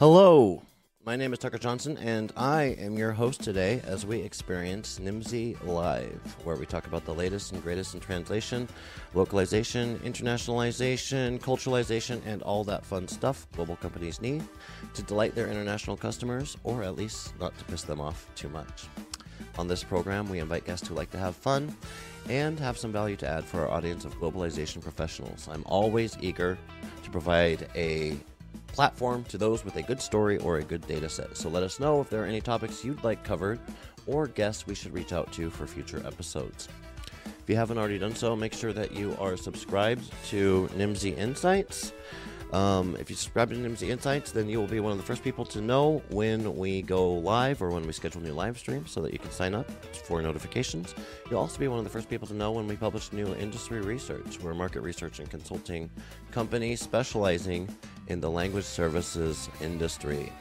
Hello, my name is Tucker Johnson, and I am your host today as we experience Nimdzi Live, where we talk about the latest and greatest in translation, localization, internationalization, culturalization, and all that fun stuff global companies need to delight their international customers, or at least not to piss them off too much. On this program, we invite guests who like to have fun and have some value to add for our audience of globalization professionals. I'm always eager to provide a platform to those with a good story or a good data set. So let us know if there are any topics you'd like covered or guests we should reach out to for future episodes. If you haven't already done so, make sure that you are subscribed to Nimdzi Insights. Um, if you subscribe to Nimdzi Insights, then you will be one of the first people to know when we go live or when we schedule new live streams so that you can sign up for notifications. You'll also be one of the first people to know when we publish new industry research. We're a market research and consulting company specializing in the language services industry.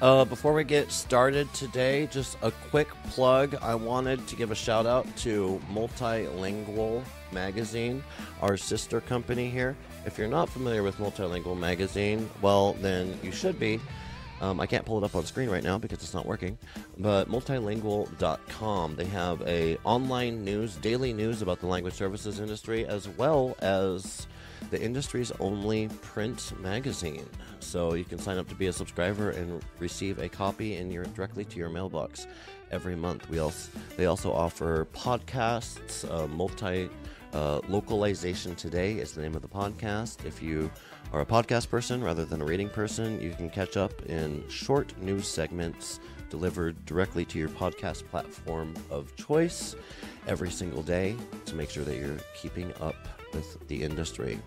Uh, before we get started today, just a quick plug. I wanted to give a shout out to Multilingual Magazine, our sister company here. If you're not familiar with Multilingual Magazine, well, then you should be. Um, I can't pull it up on screen right now because it's not working. But multilingual.com, they have a online news, daily news about the language services industry, as well as the industry's only print magazine. So you can sign up to be a subscriber and receive a copy in your directly to your mailbox every month. We also they also offer podcasts, uh, multi uh, localization today is the name of the podcast. If you are a podcast person rather than a reading person, you can catch up in short news segments delivered directly to your podcast platform of choice every single day to make sure that you're keeping up with the industry.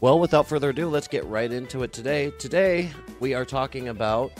Well, without further ado, let's get right into it today. Today, we are talking about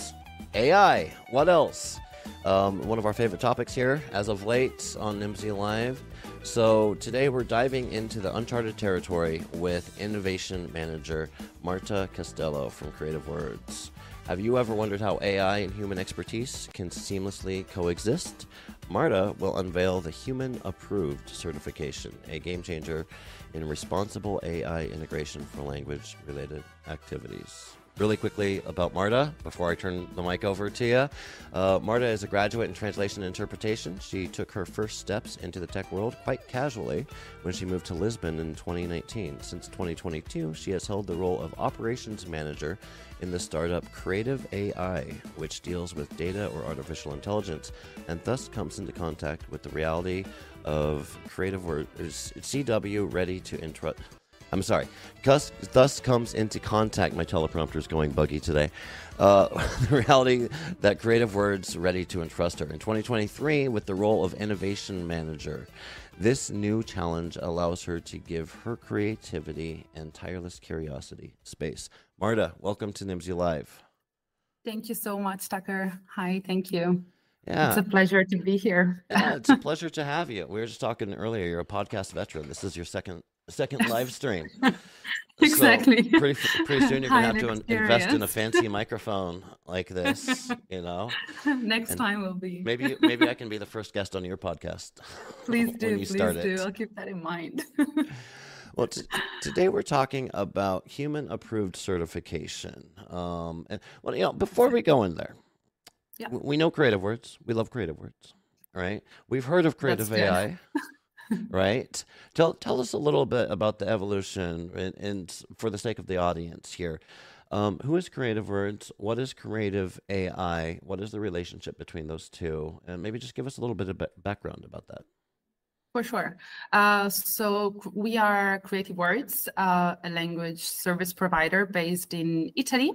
AI. What else? Um, one of our favorite topics here as of late on Nimdzi Live. So, today we're diving into the uncharted territory with Innovation Manager Marta Castello from Creative Words. Have you ever wondered how AI and human expertise can seamlessly coexist? Marta will unveil the Human Approved certification, a game changer in responsible AI integration for language related activities. Really quickly about Marta before I turn the mic over to you. Uh, Marta is a graduate in translation and interpretation. She took her first steps into the tech world quite casually when she moved to Lisbon in 2019. Since 2022, she has held the role of operations manager in the startup Creative AI, which deals with data or artificial intelligence and thus comes into contact with the reality of creative words. CW ready to interrupt. I'm sorry. Gus thus comes into contact. My teleprompter is going buggy today. Uh, the reality that creative words ready to entrust her in 2023 with the role of innovation manager. This new challenge allows her to give her creativity and tireless curiosity space. Marta, welcome to Nimdzi Live. Thank you so much, Tucker. Hi, thank you. Yeah. It's a pleasure to be here. yeah, it's a pleasure to have you. We were just talking earlier. You're a podcast veteran. This is your second second live stream. exactly. So pretty, pretty soon you're gonna have to invest in a fancy microphone like this. You know. Next and time will be. maybe maybe I can be the first guest on your podcast. Please do. please do. I'll keep that in mind. Well, t- today we're talking about human approved certification. Um, and well, you know, before we go in there, yeah. we know creative words. We love creative words, right? We've heard of creative AI, right? Tell tell us a little bit about the evolution, and, and for the sake of the audience here, um, who is Creative Words? What is Creative AI? What is the relationship between those two? And maybe just give us a little bit of background about that. For sure. Uh, so we are Creative Words, uh, a language service provider based in Italy,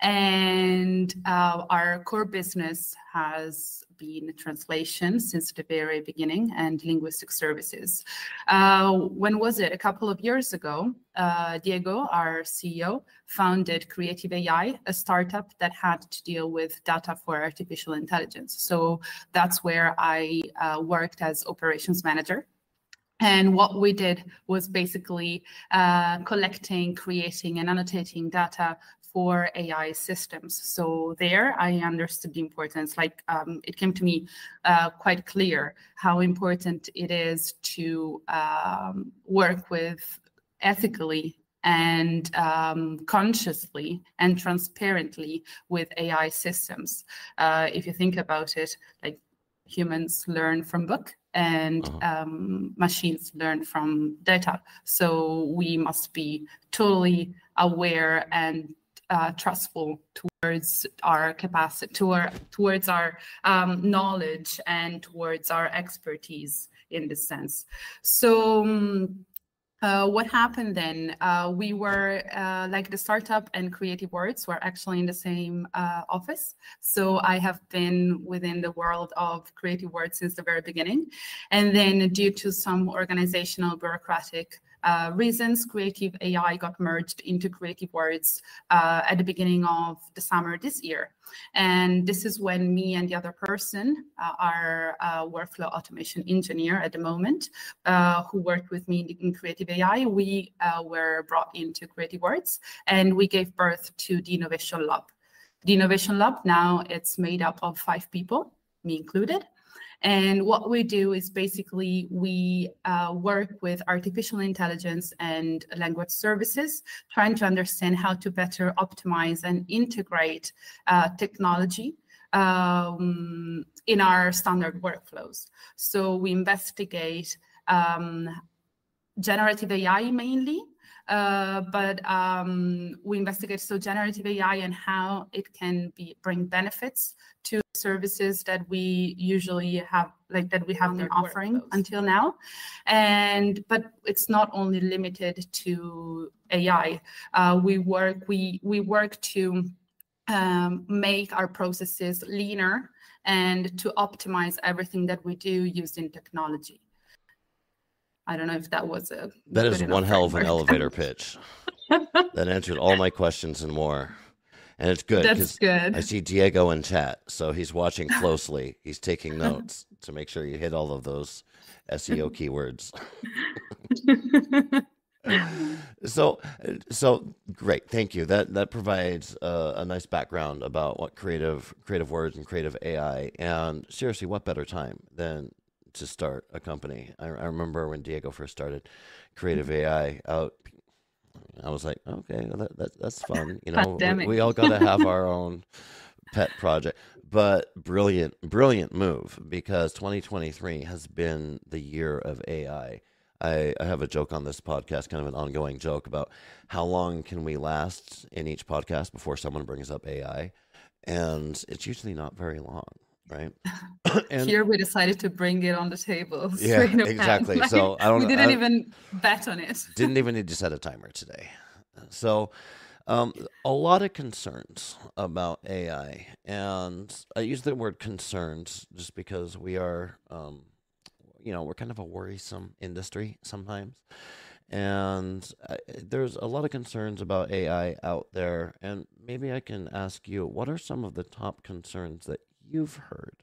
and uh, our core business has been translation since the very beginning and linguistic services. Uh, when was it? A couple of years ago, uh, Diego, our CEO, founded Creative AI, a startup that had to deal with data for artificial intelligence. So that's where I uh, worked as operations manager. And what we did was basically uh, collecting, creating, and annotating data for AI systems. So there, I understood the importance. Like um, it came to me uh, quite clear how important it is to um, work with ethically and um, consciously and transparently with AI systems. Uh, if you think about it, like humans learn from book and uh-huh. um, machines learn from data. So we must be totally aware and uh, trustful towards our capacity, toward, towards our um, knowledge, and towards our expertise in this sense. So. Um, uh, what happened then? Uh, we were uh, like the startup and creative words were actually in the same uh, office. So I have been within the world of creative words since the very beginning. And then, due to some organizational bureaucratic uh, reasons, Creative AI got merged into Creative Words uh, at the beginning of the summer this year. And this is when me and the other person, uh, our uh, workflow automation engineer at the moment, uh, who worked with me in Creative AI, we uh, were brought into Creative Words and we gave birth to the Innovation Lab. The Innovation Lab now it's made up of five people, me included. And what we do is basically we uh, work with artificial intelligence and language services, trying to understand how to better optimize and integrate uh, technology um, in our standard workflows. So we investigate um, generative AI mainly, uh, but um, we investigate so generative AI and how it can be bring benefits to services that we usually have like that we have been offering until now. And but it's not only limited to ai uh, we work we we work to um, make our processes leaner and to optimize everything that we do using technology i don't know if that was a that is one hell of an elevator pitch that answered all my questions and more and it's good. That's good. I see Diego in chat, so he's watching closely. he's taking notes to make sure you hit all of those SEO keywords. so so great thank you that that provides a, a, nice background about what creative creative words and creative ai and seriously what better time than to start a company i, I remember when diego first started creative mm-hmm. ai out I was like, okay, well, that, that, that's fun. You know, we, we, all got to have our own pet project. But brilliant, brilliant move because 2023 has been the year of AI. I, I have a joke on this podcast, kind of an ongoing joke about how long can we last in each podcast before someone brings up AI, and it's usually not very long right? and here we decided to bring it on the table. Yeah, exactly. Like, so I don't. We didn't I, even bet on it. didn't even need to set a timer today. So, um, a lot of concerns about AI, and I use the word concerns just because we are, um, you know, we're kind of a worrisome industry sometimes. And uh, there's a lot of concerns about AI out there. And maybe I can ask you, what are some of the top concerns that you've heard,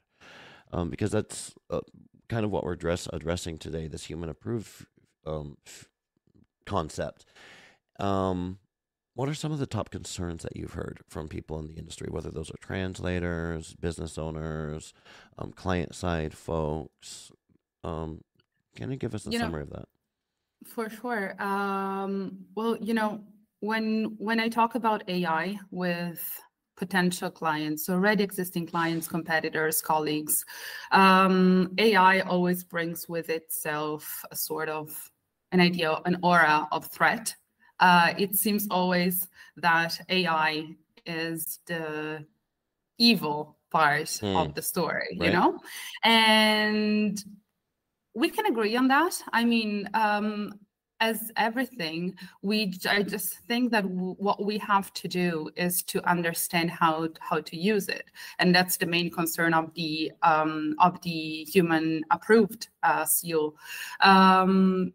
um, because that's uh, kind of what we're address, addressing today. This human approved um, f- concept. Um, what are some of the top concerns that you've heard from people in the industry, whether those are translators, business owners, um, client side folks? Um, can you give us a you summary know, of that? For sure. Um, well, you know, when when I talk about AI with potential clients, already existing clients, competitors, colleagues. Um, AI always brings with itself a sort of an idea, an aura of threat. Uh, it seems always that AI is the evil part hmm. of the story, right. you know? And we can agree on that. I mean, um, as everything we i just think that w- what we have to do is to understand how how to use it. And that's the main concern of the um, of the human approved uh, seal. Um,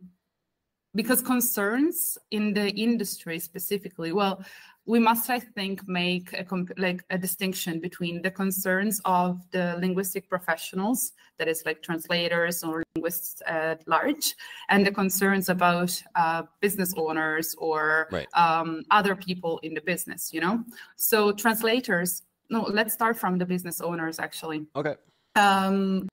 because concerns in the industry specifically well we must, I think, make a like a distinction between the concerns of the linguistic professionals, that is like translators or linguists at large, and the concerns about uh, business owners or right. um, other people in the business. You know, so translators. No, let's start from the business owners actually. Okay. Um,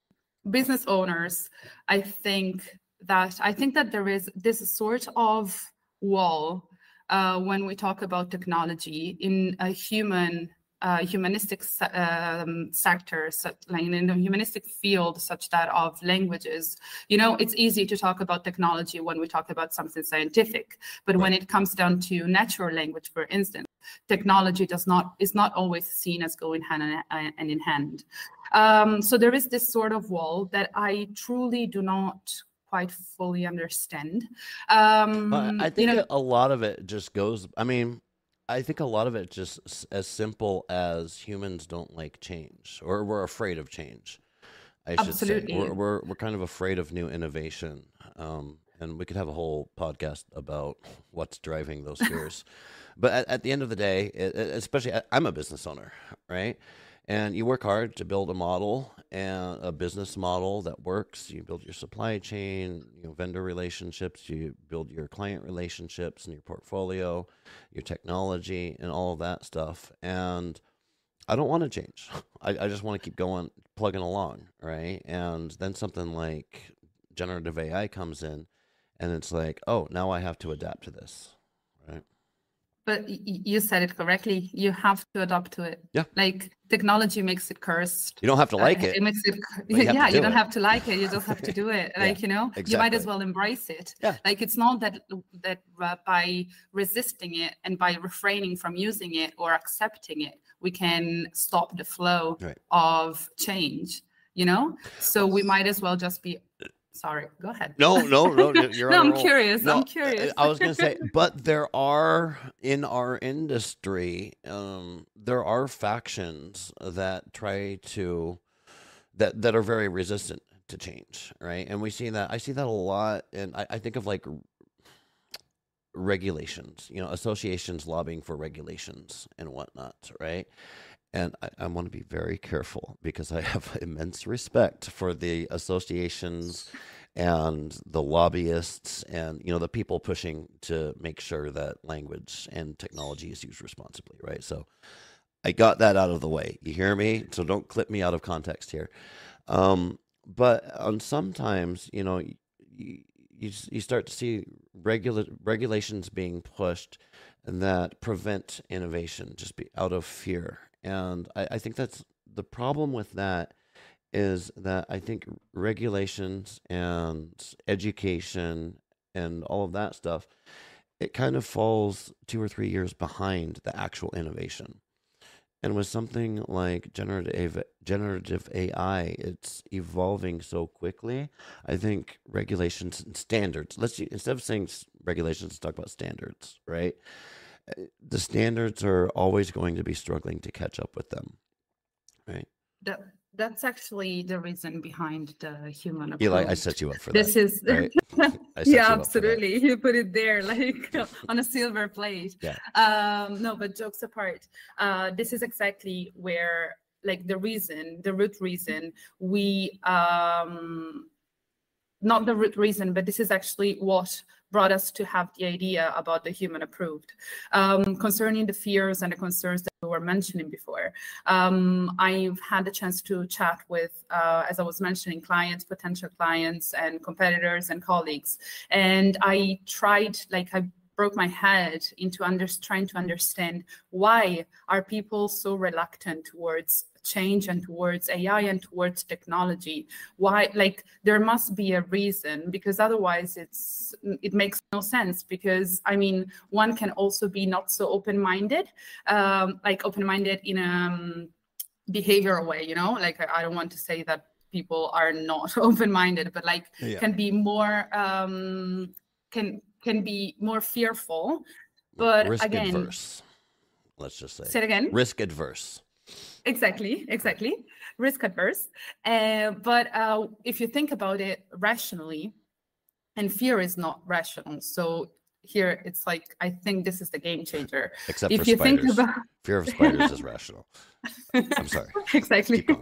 business owners, I think that I think that there is this sort of wall uh, when we talk about technology in a human uh, humanistic um, sector, like in the humanistic field, such that of languages, you know, it's easy to talk about technology when we talk about something scientific. But when it comes down to natural language, for instance, technology does not is not always seen as going hand in, uh, in hand. Um, so there is this sort of wall that I truly do not quite fully understand. Um, I think you know, a lot of it just goes. I mean, I think a lot of it just as simple as humans don't like change or we're afraid of change. I should Absolutely. say we're, we're we're kind of afraid of new innovation. Um, and we could have a whole podcast about what's driving those fears. but at, at, the end of the day, it, especially I'm a business owner, right? and you work hard to build a model and a business model that works. You build your supply chain you know vendor relationships you build your client relationships and your portfolio your technology and all of that stuff. And i don't want to change. I, I just want to keep going plugging along right? And then something like generative ai comes in and it's like oh now i have to adapt to this but you said it correctly. You have to adapt to it. Yeah. Like technology makes it cursed. You don't have to like uh, it. It makes it. You yeah, you don't it. have to like it. You just have to do it. yeah, like you know, exactly. you might as well embrace it. Yeah. Like it's not that that uh, by resisting it and by refraining from using it or accepting it, we can stop the flow right. of change. You know, so we might as well just be sorry go ahead. No no no you're no i'm curious no, i'm curious i was going to say but there are in our industry um, there are factions that try to that that are very resistant to change right? And we see that i see that a lot and I, I think of like regulations you know associations lobbying for regulations and whatnot right and I, I, want to be very careful because I have immense respect for the associations and the lobbyists and you know the people pushing to make sure that language and technology is used responsibly, right? So I got that out of the way. You hear me? So don't clip me out of context here. Um, but on sometimes, you know, you, you, you start to see regula- regulations being pushed that prevent innovation just be out of fear and I, I think that's the problem with that is that I think regulations and education and all of that stuff, it kind of falls two or three years behind the actual innovation. And with something like generative generative AI, it's evolving so quickly. I think regulations and standards. Let's instead of saying regulations, talk about standards, right? The standards are always going to be struggling to catch up with them right that that's actually the reason behind the human approach. Eli, I set you up for this is right? yeah, absolutely. You put it there like on a silver plate. Yeah. Um, no, but jokes apart, uh, this is exactly where like the reason, the root reason we um not the root reason, but this is actually what brought us to have the idea about the human approved. Um, concerning the fears and the concerns that we were mentioning before, um, I've had the chance to chat with, uh, as I was mentioning, clients, potential clients, and competitors and colleagues. And I tried, like, I broke my head into under, trying to understand why are people so reluctant towards change and towards AI and towards technology. Why, like, there must be a reason because otherwise it's it makes no sense. Because I mean, one can also be not so open-minded, um, like open-minded in a um, behavioral way. You know, like I, I don't want to say that people are not open-minded, but like yeah. can be more um, can can be more fearful. But risk again, adverse. Let's just say. Say it again. Risk adverse exactly exactly. Risk adverse. Uh, but uh, if you think about it rationally and fear is not rational. So here it's like i think this is the game changer. Except if for you spiders. think about fear of spiders is rational. I'm sorry. Exactly.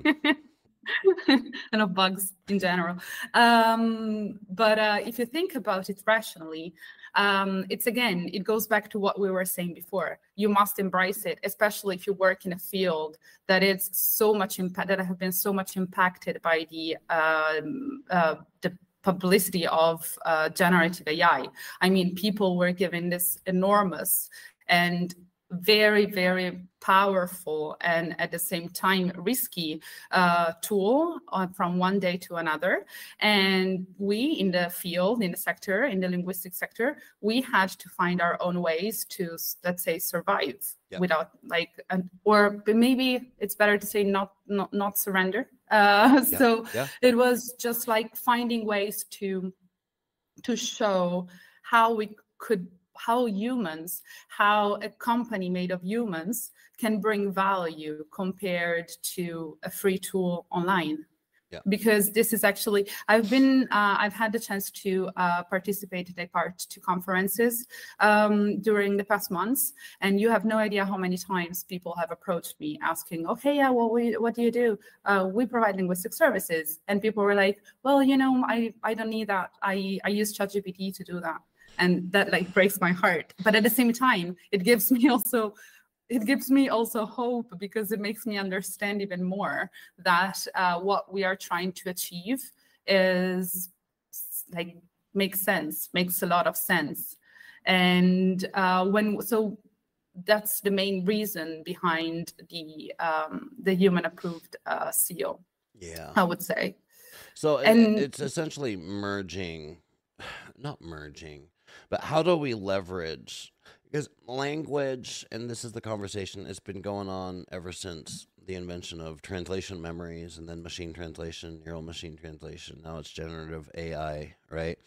And of bugs in general. Um, but uh, if you think about it rationally um, it's again, it goes back to what we were saying before. You must embrace it, especially if you work in a field that is so much impact that have been so much impacted by the um, uh, the publicity of uh, generative AI. I mean, people were given this enormous and very, very powerful and at the same time risky uh, tool uh, from one day to another. And we in the field, in the sector, in the linguistic sector, we had to find our own ways to, let's say, survive yeah. without like, an, or maybe it's better to say not not not surrender. Uh, yeah. So yeah. it was just like finding ways to to show how we could how humans, how a company made of humans can bring value compared to a free tool online. Yeah. Because this is actually, I've been, uh, I've had the chance to uh, participate, take part to conferences um, during the past months, and you have no idea how many times people have approached me asking, "Okay, yeah, well, we, what do you do? Uh, we provide linguistic services," and people were like, "Well, you know, I, I don't need that. I, I use ChatGPT to do that." And that like breaks my heart. But at the same time it gives me also it gives me also hope because it makes me understand even more that uh, what we are trying to achieve is like makes sense makes a lot of sense. And uh, when so that's the main reason behind the um, the human approved uh, seal yeah. I would say. So and it's essentially merging not merging but how do we leverage? Because language, and this is the conversation, it's been going on ever since the invention of translation memories and then machine translation, neural machine translation. Now it's generative AI, right?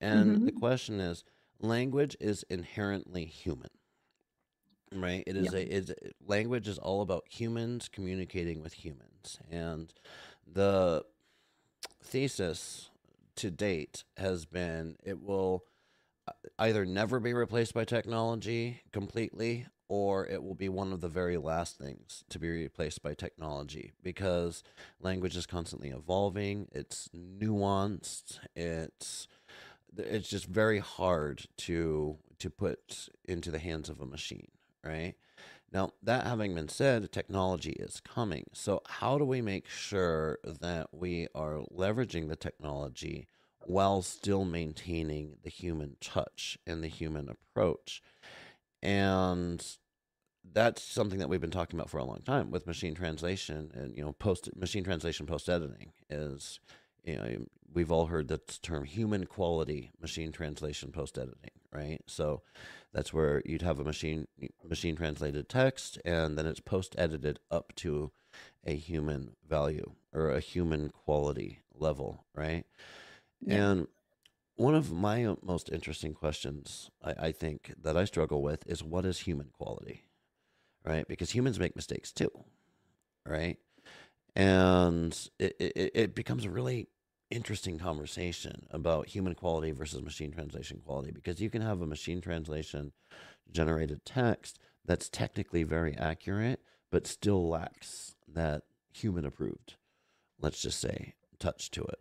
And mm-hmm. the question is language is inherently human right it is yeah. a is language is all about humans communicating with humans and the thesis to date has been it will either never be replaced by technology completely or it will be one of the very last things to be replaced by technology because language is constantly evolving it's nuanced it's it's just very hard to to put into the hands of a machine right? Now that having been said technology is coming. So how do we make sure that we are leveraging the technology while still maintaining the human touch and the human approach. And that's something that we've been talking about for a long time with machine translation and you know post machine translation post editing is you know we've all heard the term human quality machine translation post editing right so that's where you'd have a machine machine translated text and then it's post edited up to a human value or a human quality level right And one of my uh, most interesting questions, I, I, think, that I struggle with is what is human quality? Right? Because humans make mistakes too. Right? And it, it, it becomes a really interesting conversation about human quality versus machine translation quality because you can have a machine translation generated text that's technically very accurate, but still lacks that human approved, let's just say, touch to it.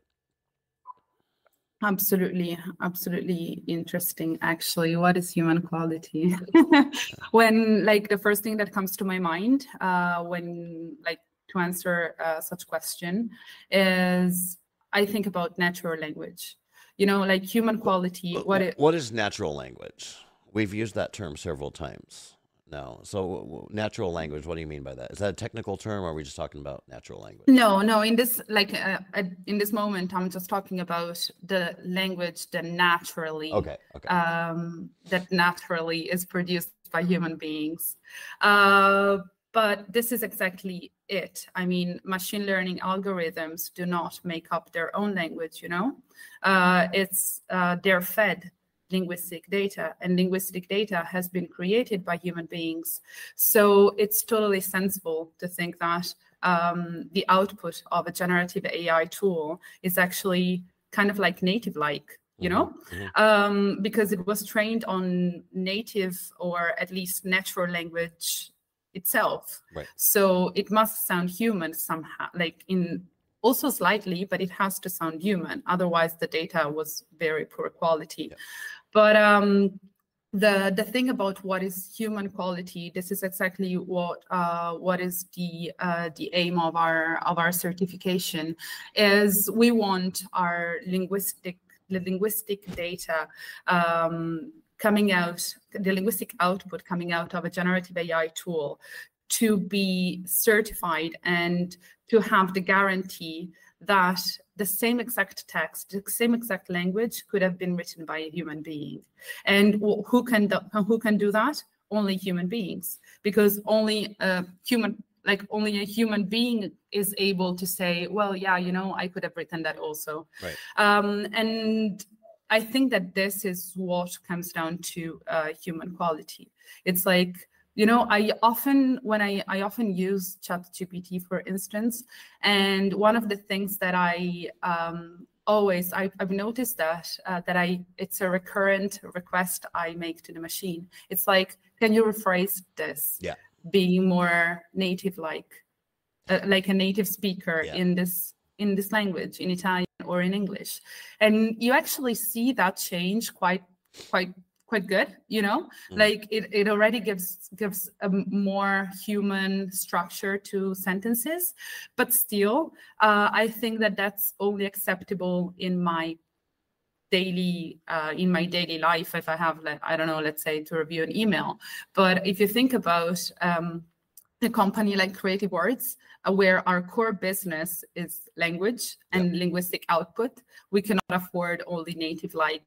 Absolutely, absolutely interesting. Actually, what is human quality? when like the first thing that comes to my mind uh, when like to answer uh, such question is I think about natural language. You know, like human quality. What it, what is natural language? We've used that term several times. No. So natural language, what do you mean by that? Is that a technical term or are we just talking about natural language? No, no, in this like uh, in this moment I'm just talking about the language that naturally Okay, okay. um that naturally is produced by human beings. Uh but this is exactly it. I mean, machine learning algorithms do not make up their own language, you know? Uh, it's uh, they're fed linguistic data and linguistic data has been created by human beings so it's totally sensible to think that um, the output of a generative ai tool is actually kind of like native like you know mm-hmm. mm-hmm. um, because it was trained on native or at least natural language itself right. so it must sound human somehow like in also slightly, but it has to sound human. Otherwise, the data was very poor quality. Yeah. But um, the the thing about what is human quality this is exactly what uh, what is the uh, the aim of our of our certification is we want our linguistic the linguistic data um, coming out the linguistic output coming out of a generative ai tool to be certified and to have the guarantee that the same exact text, the same exact language could have been written by a human being. And who can do, who can do that? Only human beings, because only a human like only a human being is able to say, well, yeah, you know, I could have written that also. Right. Um, and I think that this is what comes down to uh, human quality. It's like you know i often when i i often use ChatGPT for instance and one of the things that i um, always I, have noticed that uh, that i it's a recurrent request i make to the machine. It's like can you rephrase this? Yeah. Being more native like uh, like a native speaker Yeah. in this in this language in italian or in english. And you actually see that change quite quite quite good you know? Mm. like it, it already gives gives a more human structure to sentences but still uh, i think that that's only acceptable in my daily uh, in my daily life if i have like i don't know let's say to review an email. But if you think about um, a company like creative words uh, where our core business is language and linguistic output we cannot afford only native like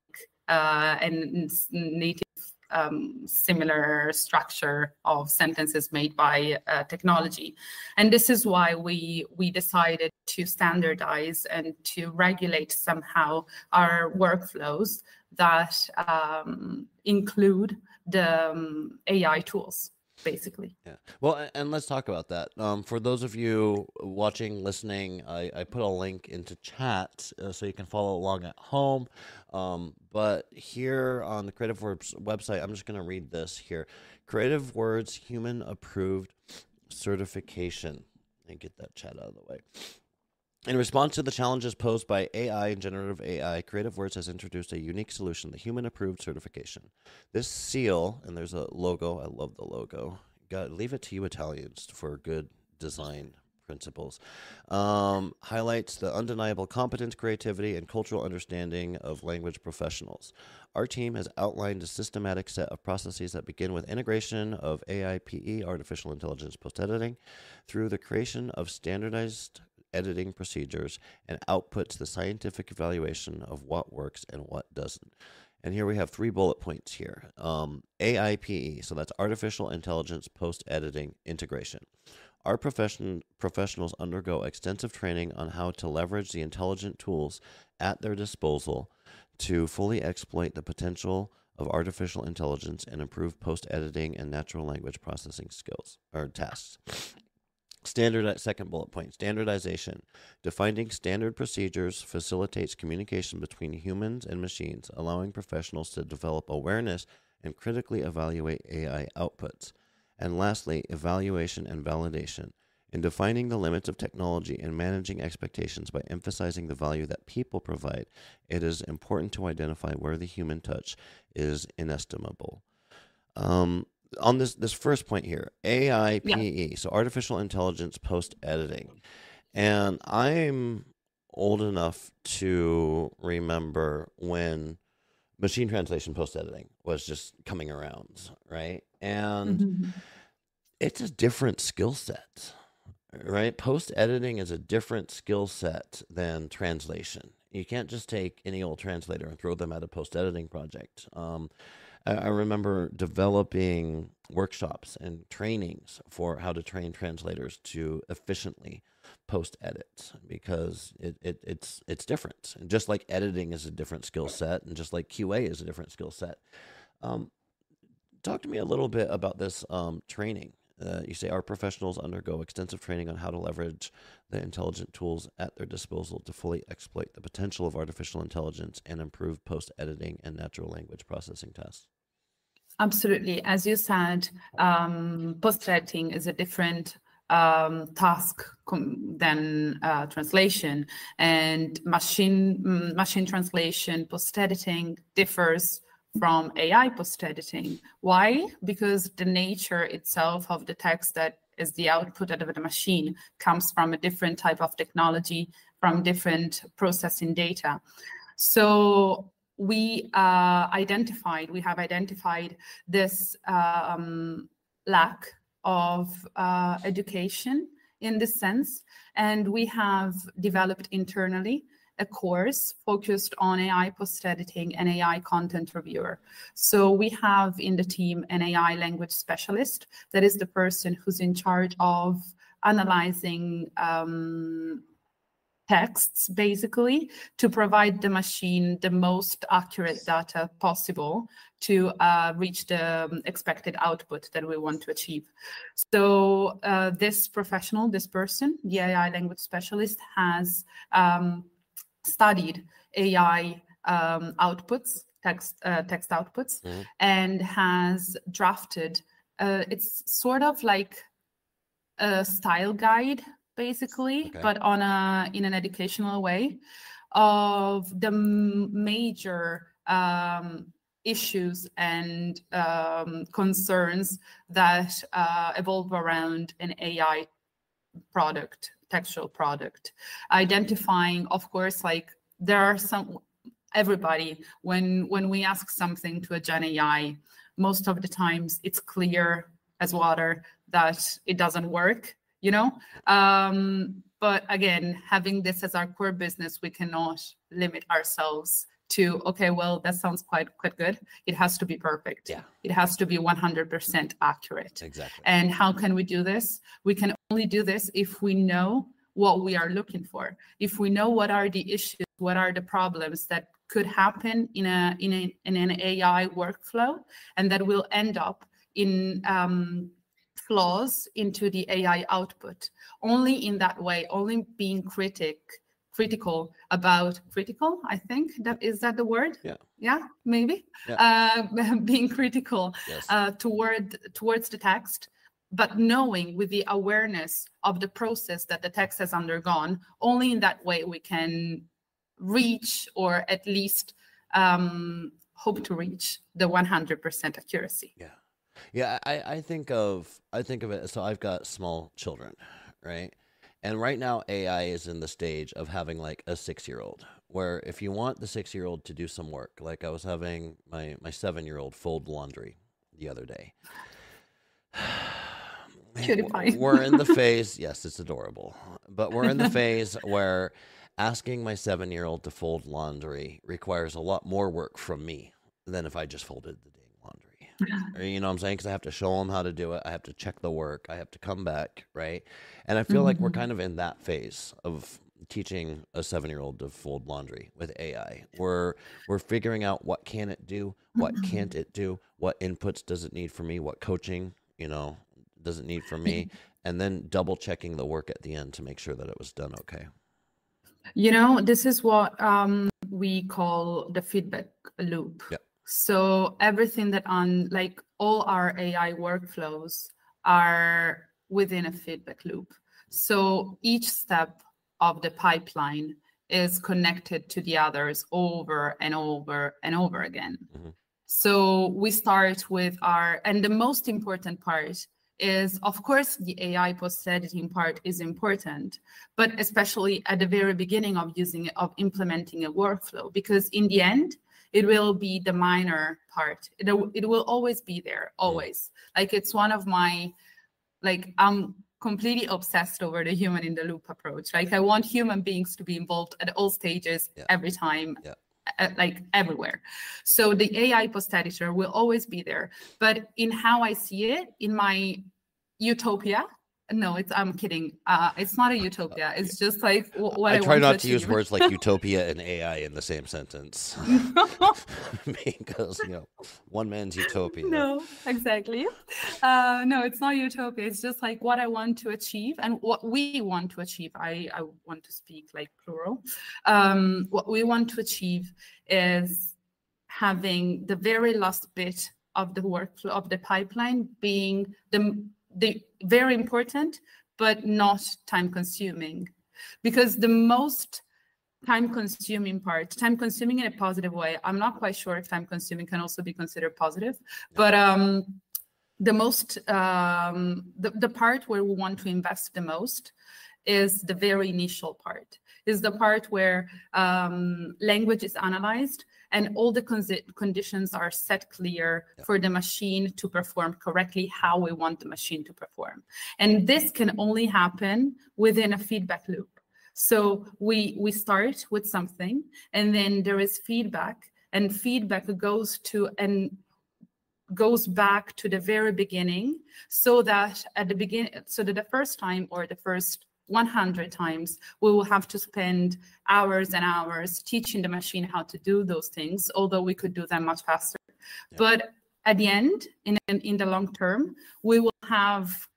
and native um, similar structure of sentences made by uh, technology. And this is why we we decided to standardize and to regulate somehow our workflows that um, include the um, ai tools basically Yeah. Well, and let's talk about that. Um, for those of you watching, listening, I, I put a link into chat uh, so you can follow along at home. Um, but here on the Creative Words website, I'm just going to read this here Creative Words Human Approved Certification. And get that chat out of the way. In response to the challenges posed by AI and generative AI, Creative Words has introduced a unique solution, the Human Approved Certification. This seal, and there's a logo. I love the logo. Got leave it to you Italians for good design principles. Um, highlights the undeniable competence, creativity, and cultural understanding of language professionals. Our team has outlined a systematic set of processes that begin with integration of AIPE, artificial intelligence post editing, through the creation of standardized editing procedures and outputs the scientific evaluation of what works and what doesn't. And here we have three bullet points here. Um, AIPE, so that's artificial intelligence post editing integration. Our profession, professionals undergo extensive training on how to leverage the intelligent tools at their disposal to fully exploit the potential of artificial intelligence and improve post editing and natural language processing skills or tasks. Standard second bullet point standardization. Defining standard procedures facilitates communication between humans and machines, allowing professionals to develop awareness and critically evaluate AI outputs. And lastly, evaluation and validation. In defining the limits of technology and managing expectations by emphasizing the value that people provide, it is important to identify where the human touch is inestimable. Um, on this this first point here, AIPE, so artificial intelligence post editing, and I'm old enough to remember when machine translation post editing was just coming around, right? And Mhm. it's a different skill set, right? Post editing is a different skill set than translation. You can't just take any old translator and throw them at a post editing project. Um, I, remember developing workshops and trainings for how to train translators to efficiently post edit because it, it it's it's different. And just like editing is a different skill set, and just like QA is a different skill set. Um, talk to me a little bit about this um, training. Uh, you say our professionals undergo extensive training on how to leverage the intelligent tools at their disposal to fully exploit the potential of artificial intelligence and improve post editing and natural language processing tasks. Absolutely. As you said, um, post editing is a different um, task than uh, translation, and machine mm, machine translation post editing differs from AI post editing. Why? Because the nature itself of the text that is the output of the machine comes from a different type of technology, from different processing data. So we uh, identified, we have identified this um, lack of uh, education in this sense, and we have developed internally a course focused on AI post editing and AI content reviewer. So we have in the team an AI language specialist that is the person who's in charge of analyzing um, texts basically to provide the machine the most accurate data possible to uh, reach the um, expected output that we want to achieve. So uh, this professional, this person, the AI language specialist, has um, studied AI um, outputs, text uh, text outputs, mm-hmm. and has drafted. Uh, it's sort of like a style guide, basically, okay. but on a in an educational way of the major um, issues and um, concerns that uh, evolve around an AI product textual product identifying of course like there are some everybody when when we ask something to a gen ai most of the times it's clear as water that it doesn't work you know? Um, but again having this as our core business we cannot limit ourselves to okay well that sounds quite quite good. It has to be perfect. Yeah. It has to be 100% accurate. Exactly. And how can we do this? We can only do this if we know what we are looking for. If we know what are the issues what are the problems that could happen in a in, a, in an ai workflow and that will end up in um, flaws into the ai output only in that way only being critic critical about critical i think. That is that the word? Yeah. Yeah maybe? Yeah. Uh, being critical yes. uh, toward towards the text but knowing with the awareness of the process that the text has undergone only in that way we can reach or at least um, hope to reach the 100% accuracy. Yeah yeah I, I think of i think of it so i've got small children right and right now, AI is in the stage of having like a six year old, where if you want the six year old to do some work, like I was having my, my seven year old fold laundry the other day. we're in the phase, yes, it's adorable, but we're in the phase where asking my seven year old to fold laundry requires a lot more work from me than if I just folded the you know what I'm saying? Because I have to show them how to do it. I have to check the work. I have to come back, right? And I feel mm-hmm. like we're mm-hmm. kind of in that phase of teaching a seven year old to fold laundry with AI. We're we're figuring out what can it do, what mm-hmm. can't it do, what inputs does it need for me, what coaching, you know, does it need for me, and then double checking the work at the end to make sure that it was done okay. You know, this is what um, we call the feedback loop. Yeah. So everything that on like all our AI workflows are within a feedback loop. So each step of the pipeline is connected to the others over and over and over again. Mm-hmm. So we start with our, and the most important part is, of course, the AI post editing part is important, but especially at the very beginning of using, of implementing a workflow, because in the end, it will be the minor part it, it will always be there mm. always like it's one of my like i'm completely obsessed over the human in the loop approach like i want human beings to be involved at all stages yeah. every time yeah. like everywhere so the ai post editor will always be there but in how i see it in my utopia no, it's I'm kidding. Uh, it's not a utopia. It's just like what I, I try not to, to use words like utopia and AI in the same sentence because you know one man's utopia. No, exactly. Uh, no, it's not utopia. It's just like what I want to achieve and what we want to achieve. I I want to speak like plural. Um, what we want to achieve is having the very last bit of the workflow of the pipeline being the the very important but not time consuming. Because the most time consuming part time consuming in a positive way i'm not quite sure if time consuming can also be considered positive but um the most um the, the part where we want to invest the most is the very initial part is the part where um, language is analyzed and all the con- conditions are set clear yeah. for the machine to perform correctly how we want the machine to perform and this can only happen within a feedback loop so we we start with something and then there is feedback and feedback goes to and goes back to the very beginning so that at the beginning so that the first time or the first 100 times we will have to spend hours and hours teaching the machine how to do those things although we could do them much faster yeah. but at the end in in the long term we will have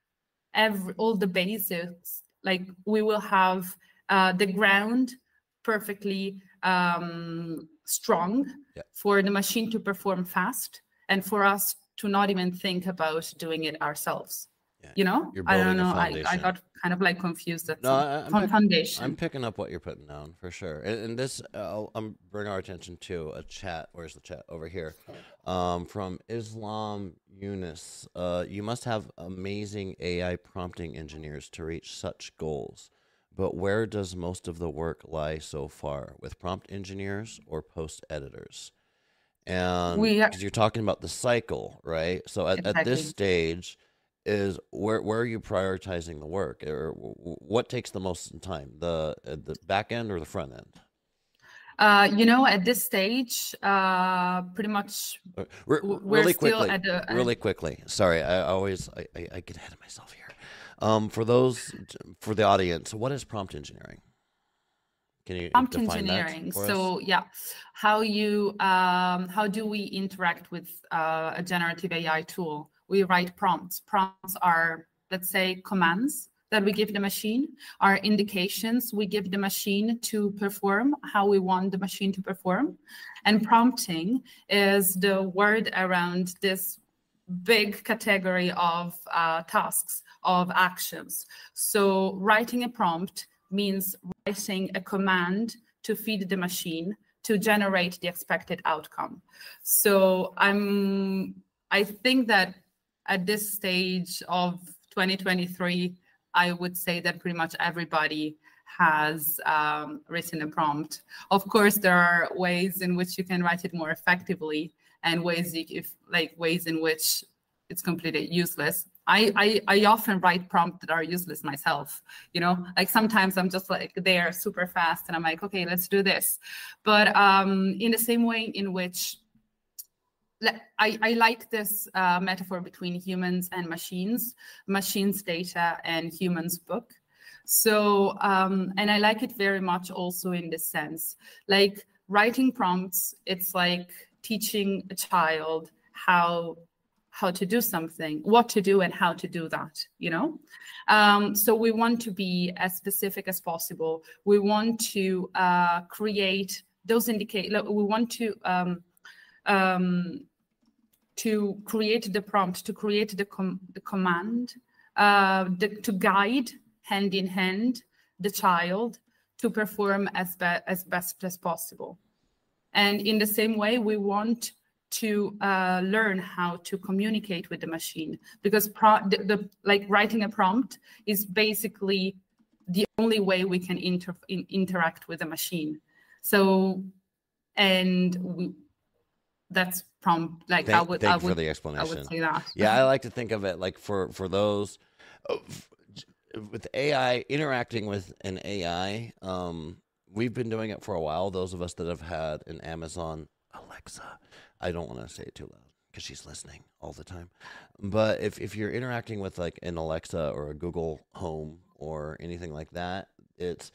every all the basics like we will have uh, the ground perfectly um, strong yeah. for the machine to perform fast and for us to not even think about doing it ourselves yeah. you know? i don't know. I, I got kind of like confused at no, I, am foundation. I'm picking up what you're putting down for sure. And, and this uh, i'm bring our attention to a chat where's the chat? Over here. Um, from islam yunus uh, you must have amazing ai prompting engineers to reach such goals. But where does most of the work lie so far? With prompt engineers or post editors? And because you're talking about the cycle right? So at, exactly. at this stage is where where are you prioritizing the work or what takes the most time the uh, the back end or the front end uh, you know, at this stage, uh, pretty much uh, we're really quickly, the, uh, really quickly. Sorry, I always I, I, I, get ahead of myself here. Um, for those for the audience, what is prompt engineering? Can you prompt engineering? so us? yeah, how you um, how do we interact with uh, a generative AI tool? We write prompts. Prompts are, let's say, commands that we give the machine, are indications we give the machine to perform how we want the machine to perform. And prompting is the word around this big category of uh, tasks, of actions. So writing a prompt means writing a command to feed the machine to generate the expected outcome. So I'm I think that at this stage of 2023, I would say that pretty much everybody has um, written a prompt. Of course, there are ways in which you can write it more effectively, and ways if like ways in which it's completely useless. I, I I often write prompts that are useless myself. You know, like sometimes I'm just like there super fast, and I'm like, okay, let's do this. But um, in the same way in which I, I like this uh, metaphor between humans and machines, machines data and humans book. So, um, and I like it very much also in this sense. Like writing prompts, it's like teaching a child how how to do something, what to do, and how to do that. You know, um, so we want to be as specific as possible. We want to uh, create those indicate. We want to um, um, to create the prompt, to create the, com- the command, uh, the, to guide hand in hand the child to perform as, be- as best as possible. And in the same way, we want to uh, learn how to communicate with the machine because pro- the, the, like writing a prompt is basically the only way we can inter- in- interact with the machine. So, and we, that's from like thank, I would. Thank I would, for the explanation. I would say that. yeah, I like to think of it like for for those uh, with AI interacting with an AI. Um, we've been doing it for a while. Those of us that have had an Amazon Alexa, I don't want to say it too loud because she's listening all the time. But if if you're interacting with like an Alexa or a Google Home or anything like that, it's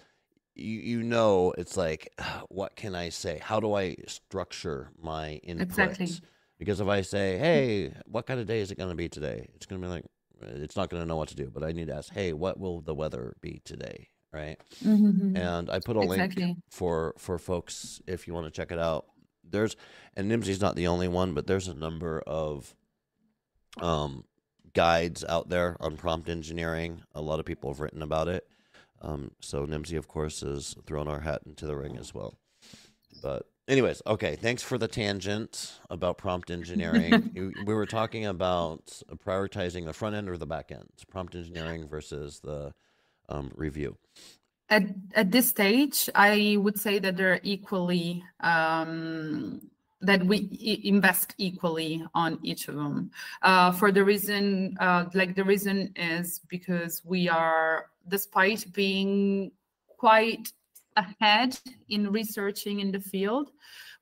you, you know it's like what can i say? How do i structure my inputs? Exactly. because if i say hey what kind of day is it going to be today? It's going to be like it's not going to know what to do but i need to ask hey what will the weather be today? Right? Mm-hmm. and i put a exactly. link for for folks if you want to check it out. There's and Nimdzi's not the only one but there's a number of um guides out there on prompt engineering. A lot of people have written about it Um, so Nimdzi, of course, is throwing our hat into the ring as well. But anyways, okay. Thanks for the tangent about prompt engineering. we were talking about prioritizing the front end or the back end, prompt engineering versus the um, review. At at this stage, I would say that they're equally um, that we invest equally on each of them. Uh, for the reason, uh, like the reason is because we are, despite being quite ahead in researching in the field,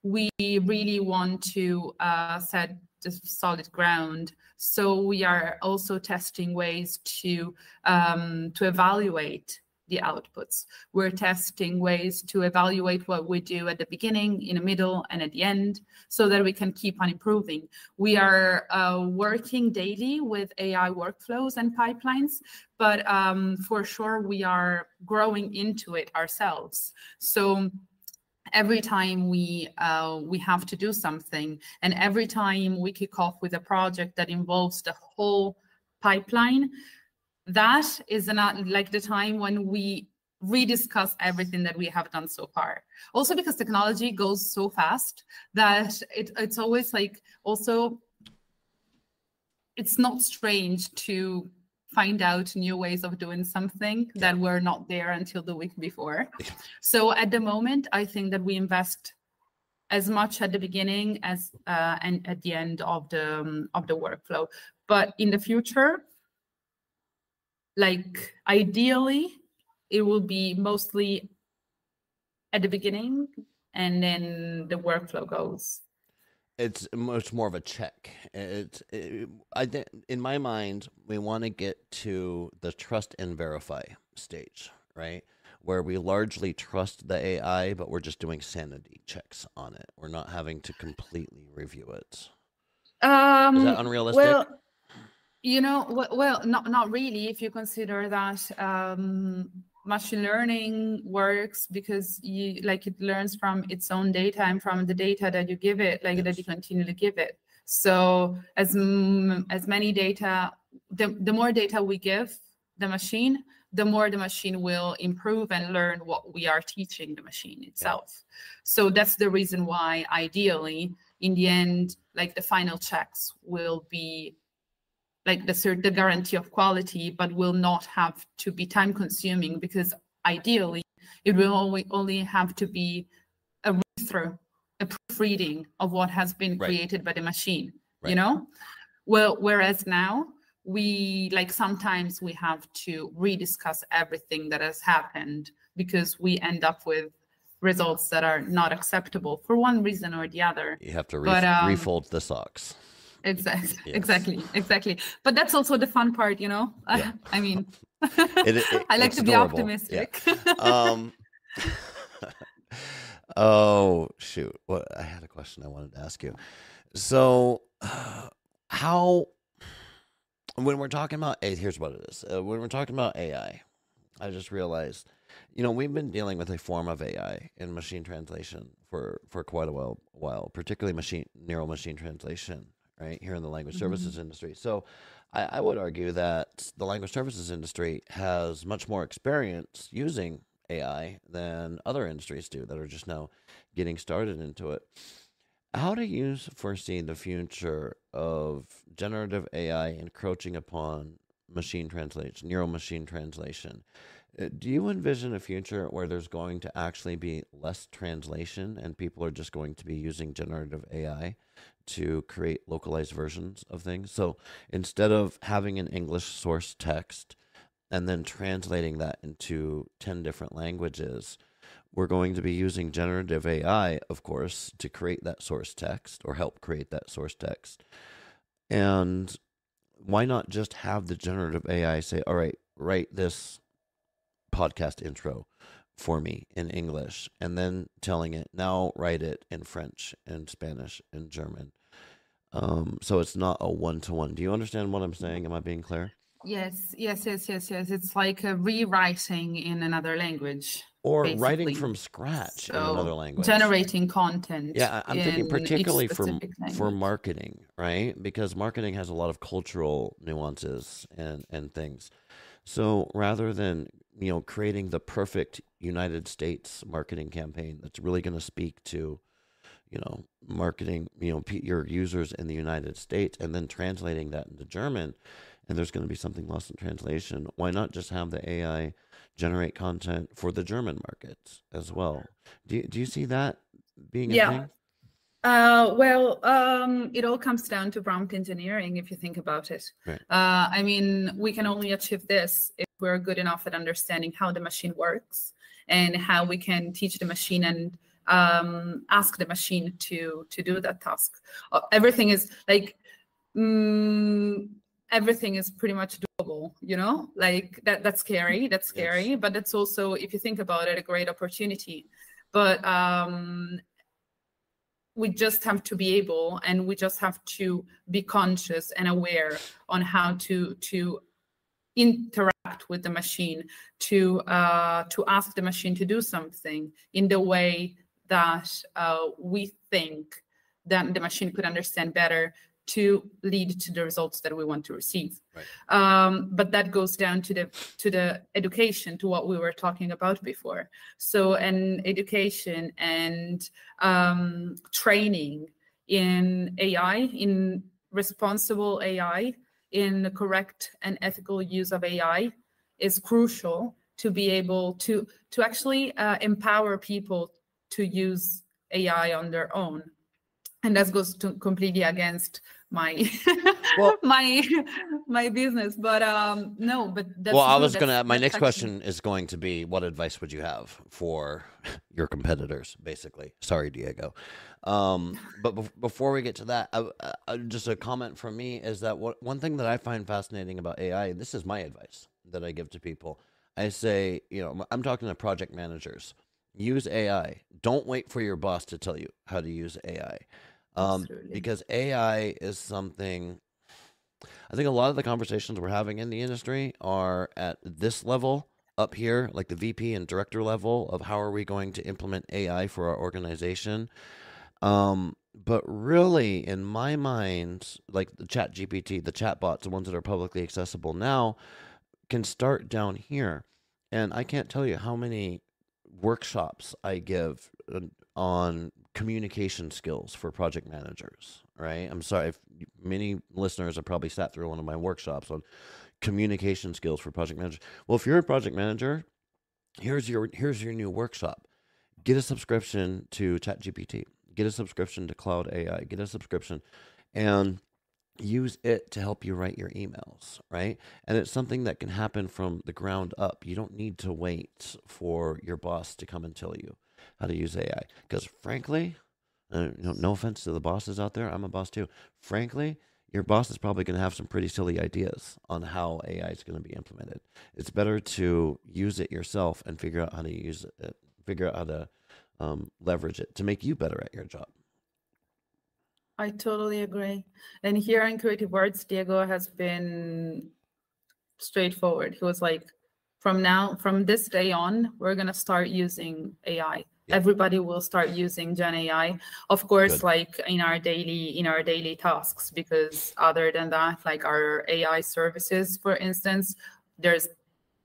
we really want to uh, set the solid ground. So we are also testing ways to um, to evaluate the outputs. We're testing ways to evaluate what we do at the beginning, in the middle, and at the end, so that we can keep on improving. We are uh, working daily with AI workflows and pipelines, but um, for sure we are growing into it ourselves. So every time we uh, we have to do something, and every time we kick off with a project that involves the whole pipeline, that is not like the time when we rediscuss everything that we have done so far. Also because technology goes so fast that it, it's always like also it's not strange to find out new ways of doing something that were not there until the week before. So at the moment, I think that we invest as much at the beginning as uh, and at the end of the um, of the workflow. But in the future, like ideally it will be mostly at the beginning and then the workflow goes. It's much more of a check. It's it, i think in my mind we want to get to the trust and verify stage right? Where we largely trust the ai but we're just doing sanity checks on it. We're not having to completely review it. Um, is that unrealistic? well you know, well, not not really. If you consider that um, machine learning works because you like it learns from its own data and from the data that you give it, like yes. that you continually give it. So as as many data, the the more data we give the machine, the more the machine will improve and learn what we are teaching the machine itself. Yeah. So that's the reason why, ideally, in the end, like the final checks will be like the, the guarantee of quality, but will not have to be time consuming because ideally it will only, only have to be a read through, a proofreading of what has been right. created by the machine, right. you know? Well, whereas now we like sometimes we have to rediscuss everything that has happened because we end up with results that are not acceptable for one reason or the other. You have to re- but, um, refold the socks. Exactly. Yes. Exactly. Exactly. But that's also the fun part, you know. Yeah. I mean, it, it, I like to adorable. be optimistic. Yeah. um, oh shoot! What I had a question I wanted to ask you. So, uh, how when we're talking about a here's what it is. Uh, when we're talking about AI, I just realized, you know, we've been dealing with a form of AI in machine translation for for quite a while, while particularly machine neural machine translation right here in the language mm-hmm. services industry. So I, I, would argue that the language services industry has much more experience using AI than other industries do that are just now getting started into it. How do you foresee the future of generative AI encroaching upon machine translation, neural machine translation? Uh, do you envision a future where there's going to actually be less translation and people are just going to be using generative AI to create localized versions of things? So instead of having an English source text and then translating that into 10 different languages, we're going to be using generative AI, of course, to create that source text or help create that source text. And why not just have the generative AI say, all right, write this podcast intro for me in English and then telling it now write it in French and Spanish and German. Um, so it's not a one to one. Do you understand what I'm saying? Am I being clear? Yes, yes, yes, yes, yes. It's like a rewriting in another language. Or basically. writing from scratch so in another language. Generating content. Yeah, I'm thinking particularly for for marketing, right? Because marketing has a lot of cultural nuances and and things. So rather than you know creating the perfect United States marketing campaign that's really going to speak to you know marketing you know your users in the United States and then translating that into German and there's going to be something lost in translation why not just have the AI generate content for the German markets as well do you, do you see that being a yeah. thing uh, well, um, it all comes down to prompt engineering if you think about it. Right. Uh, I mean, we can only achieve this if we're good enough at understanding how the machine works and how we can teach the machine and um, ask the machine to to do that task. Uh, everything is like mm, everything is pretty much doable. You know, like that. That's scary. That's scary, yes. but that's also, if you think about it, a great opportunity. But um, we just have to be able and we just have to be conscious and aware on how to to interact with the machine to uh, to ask the machine to do something in the way that uh, we think that the machine could understand better to lead to the results that we want to receive. Right. Um, but that goes down to the to the education, to what we were talking about before. So, an education and um, training in AI, in responsible AI, in the correct and ethical use of AI, is crucial to be able to to actually uh, empower people to use AI on their own. And that goes to completely against my well, my my business but um no but well i was gonna my next question is going to be what advice would you have for your competitors basically? Sorry diego um but be- before we get to that I, I, just a comment from me is that what, one thing that i find fascinating about ai this is my advice that i give to people i say you know i'm talking to project managers use ai don't wait for your boss to tell you how to use ai um, because AI is something. I think a lot of the conversations we're having in the industry are at this level up here, like the VP and director level of how are we going to implement AI for our organization. Um, but really, in my mind, like the ChatGPT, the chatbots, the ones that are publicly accessible now, can start down here. And I can't tell you how many workshops I give uh, on communication skills for project managers, right? I'm sorry many listeners have probably sat through one of my workshops on communication skills for project managers. Well, if you're a project manager, here's your here's your new workshop. Get a subscription to ChatGPT. Get a subscription to Claude AI. Get a subscription and use it to help you write your emails, right? And it's something that can happen from the ground up. You don't need to wait for your boss to come and tell you how to use AI. Because frankly, uh, know, no offense to the bosses out there, I'm a boss too. Frankly, your boss is probably going to have some pretty silly ideas on how AI is going to be implemented. It's better to use it yourself and figure out how to use it, figure out how to um, leverage it to make you better at your job. I totally agree. And here in Creative Words, Diego has been straightforward. He was like, from now, from this day on, we're going to start using AI yeah. everybody will start using gen ai of course Good. like in our daily in our daily tasks because other than that like our ai services for instance there's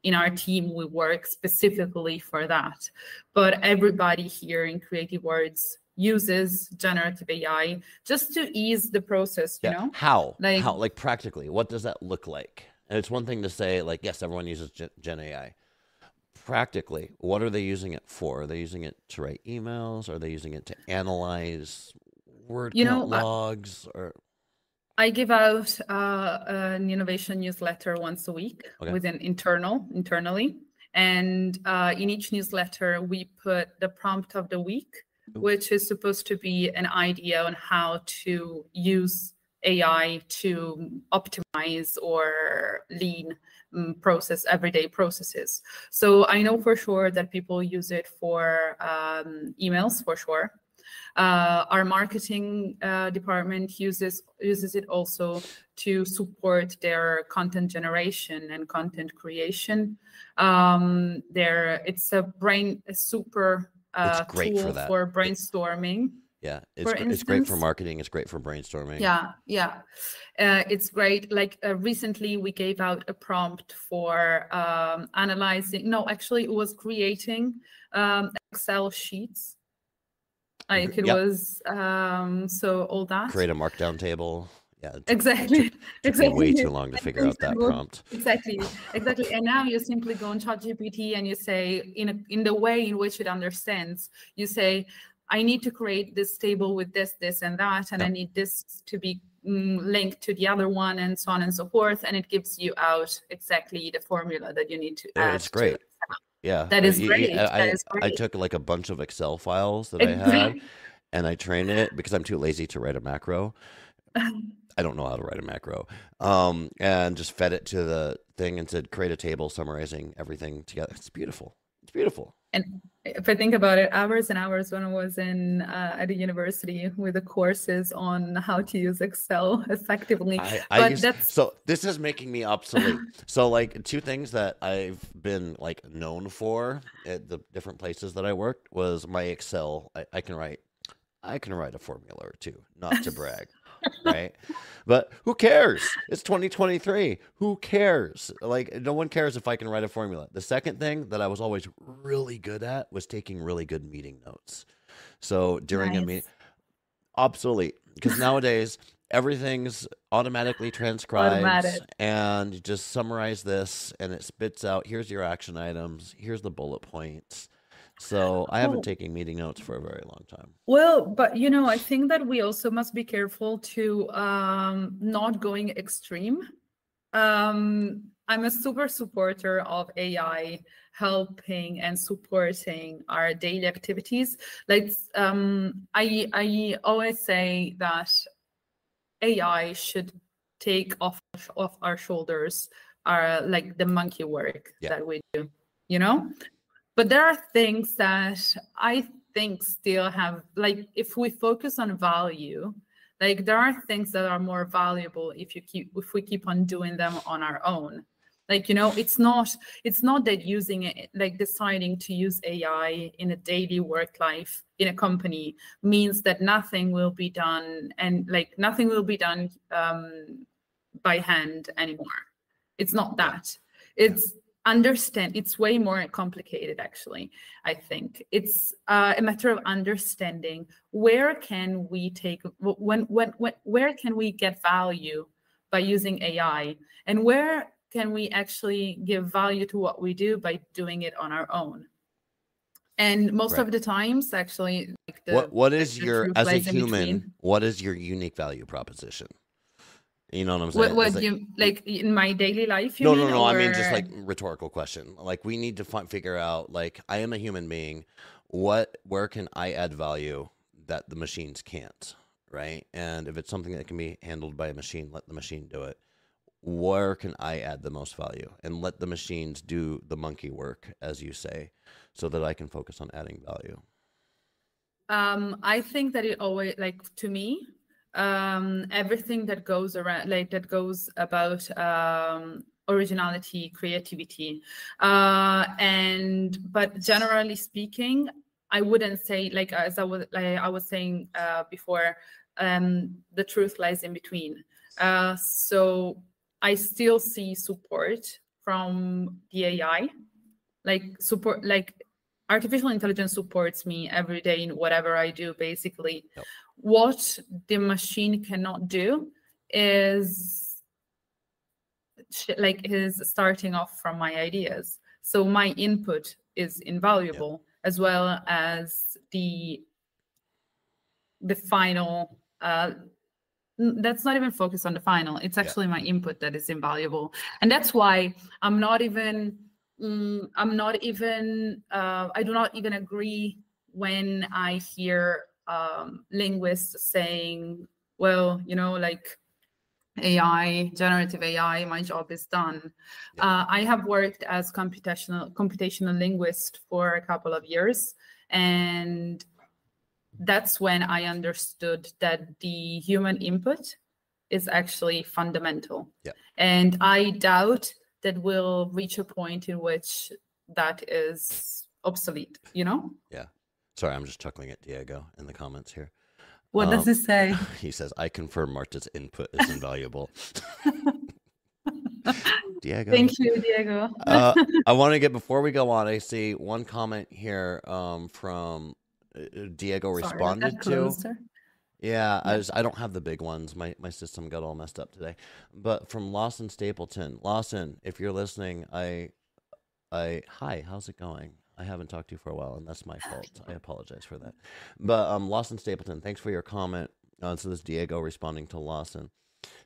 in our team we work specifically for that but everybody here in creative words uses generative ai just to ease the process you yeah. know how like how like practically what does that look like and it's one thing to say like yes everyone uses gen ai practically, what are they using it for? Are they using it to write emails? Are they using it to analyze word you know, logs? Or I give out uh, an innovation newsletter once a week okay. with an internal internally, and uh, in each newsletter we put the prompt of the week, Ooh. which is supposed to be an idea on how to use AI to optimize or lean um, process everyday processes. So I know for sure that people use it for um, emails for sure. Uh, our marketing uh, department uses uses it also to support their content generation and content creation. Um, there, it's a brain a super uh, tool for, for brainstorming Yeah, it's it's great for marketing. It's great for brainstorming. Yeah, yeah. Uh, it's great. Like uh, recently, we gave out a prompt for um, analyzing. No, actually, it was creating um, Excel sheets. Like it Yep. was um, so all that. Create a markdown table. Yeah, it Exactly. took me exactly. way too long to figure out that prompt. Exactly, exactly. And now you simply go on ChatGPT and you say, in a, in the way in which it understands, you say, I need to create this table with this, this, and that, and I need this to be mm, linked to the other one, and so on and so forth. And it gives you out exactly the formula that you need to Yeah, add. it's great. Yeah, that is is great, I, that I- I took like a bunch of Excel files that I had and I trained it because I'm too lazy to write a macro. I don't know how to write a macro. Um, and just fed it to the thing and said, create a table summarizing everything together. It's beautiful. It's beautiful. And if I think about it, hours and hours when I was in uh, at a university with the courses on how to use Excel effectively. I, I but used, that's so this is making me obsolete. so like two things that I've been like known for at the different places that I worked was my Excel. I, I can write, I can write a formula or two, not to brag, right? But who cares? It's 2023. Who cares? Like no one cares if I can write a formula. The second thing that I was always really good at was taking really good meeting notes. So during a meeting, obsolete because nowadays everything's automatically transcribed Automatic. and you just summarize this and it spits out here's your action items here's the bullet points so i haven't Oh. taken meeting notes for a very long time Well, but you know, I think that we also must be careful to um, not going extreme. Um, I'm a super supporter of AI helping and supporting our daily activities. Like um, I, I always say that AI should take off off our shoulders our like the monkey work Yeah. that we do, you know. But there are things that I think still have like if we focus on value like there are things that are more valuable if you keep if we keep on doing them on our own. Like you know it's not it's not that using it like deciding to use ai in a daily work life in a company means that nothing will be done and like nothing will be done um, by hand anymore. It's not that. It's understand it's way more complicated actually i think. It's uh, a matter of understanding where can we take when, when when where can we get value by using ai and where can we actually give value to what we do by doing it on our own? And most Right. of the times actually like the, what what is your as a human what is your unique value proposition you know what i'm saying? what, what like- you like in my daily life you no no mean, no i mean just like rhetorical question. Like we need to fi- figure out like i am a human being. What where can i add value that the machines can't right? And if it's something that can be handled by a machine let the machine do it. Where can i add the most value? And let the machines do the monkey work as you say so that i can focus on adding value. Um, I think that it always like to me, um, everything that goes around like that goes about um originality, creativity. Uh and but generally speaking, I wouldn't say like as I was like I was saying uh before, um the truth lies in between. Uh so I still see support from the AI like support like artificial intelligence supports me every day in whatever I do basically. Yep. What the machine cannot do is like is starting off from my ideas. So my input is invaluable as well as the the final uh that's not even focused on the final it's Yeah. actually my input that is invaluable and that's why i'm not even mm, i'm not even uh, i do not even agree when i hear um, linguists saying well you know like ai generative ai my job is done Yeah. uh, i have worked as computational computational linguist for a couple of years and that's when i understood that the human input is actually fundamental Yeah. and i doubt that we'll reach a point in which that is obsolete you know sorry i'm just chuckling at diego in the comments here What um, does it say? He says, I confirm Marta's input is invaluable. Diego. Thank you, Diego. uh, I want to get before we go on. I see one comment here um, from uh, Diego Sorry, responded to. Yeah, I, just I don't have the big ones. My my system got all messed up today. But from Lawson Stapleton, Lawson, if you're listening, I, I hi, how's it going? I haven't talked to you for a while, and that's my fault. I apologize for that. But um, Lawson Stapleton, thanks for your comment. Uh, so this Diego responding to Lawson.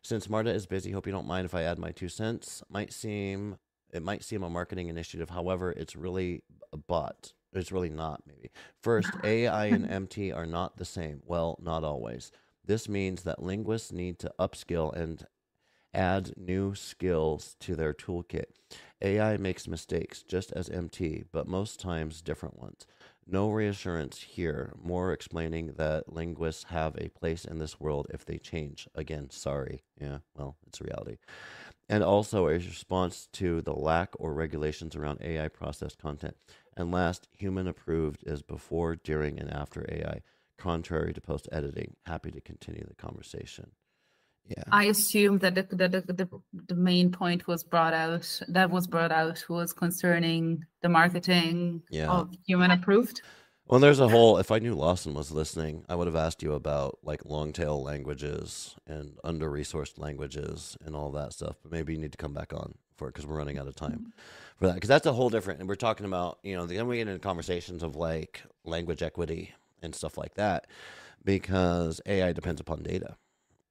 Since Marta is busy, hope you don't mind if I add my two cents. Might seem it might seem a marketing initiative. However, it's really a bot. It's really not, maybe. First, AI and MT are not the same. Well, not always. This means that linguists need to upskill and add new skills to their toolkit. AI makes mistakes, just as MT, but most times different ones. No reassurance here, more explaining that linguists have a place in this world if they change. Again, sorry. Yeah, well, it's reality. And also a response to the lack or regulations around AI processed content. And last, human approved is before, during, and after AI, contrary to post editing. Happy to continue the conversation. Yeah. I assume that the, the, the, the, main point was brought out, that was brought out, was concerning the marketing yeah. of human approved. Well, there's a whole. If I knew Lawson was listening, I would have asked you about like long tail languages and under resourced languages and all that stuff. But maybe you need to come back on for it because we're running out of time mm-hmm. for that. Because that's a whole different. And we're talking about you know then we get into conversations of like language equity and stuff like that because AI depends upon data.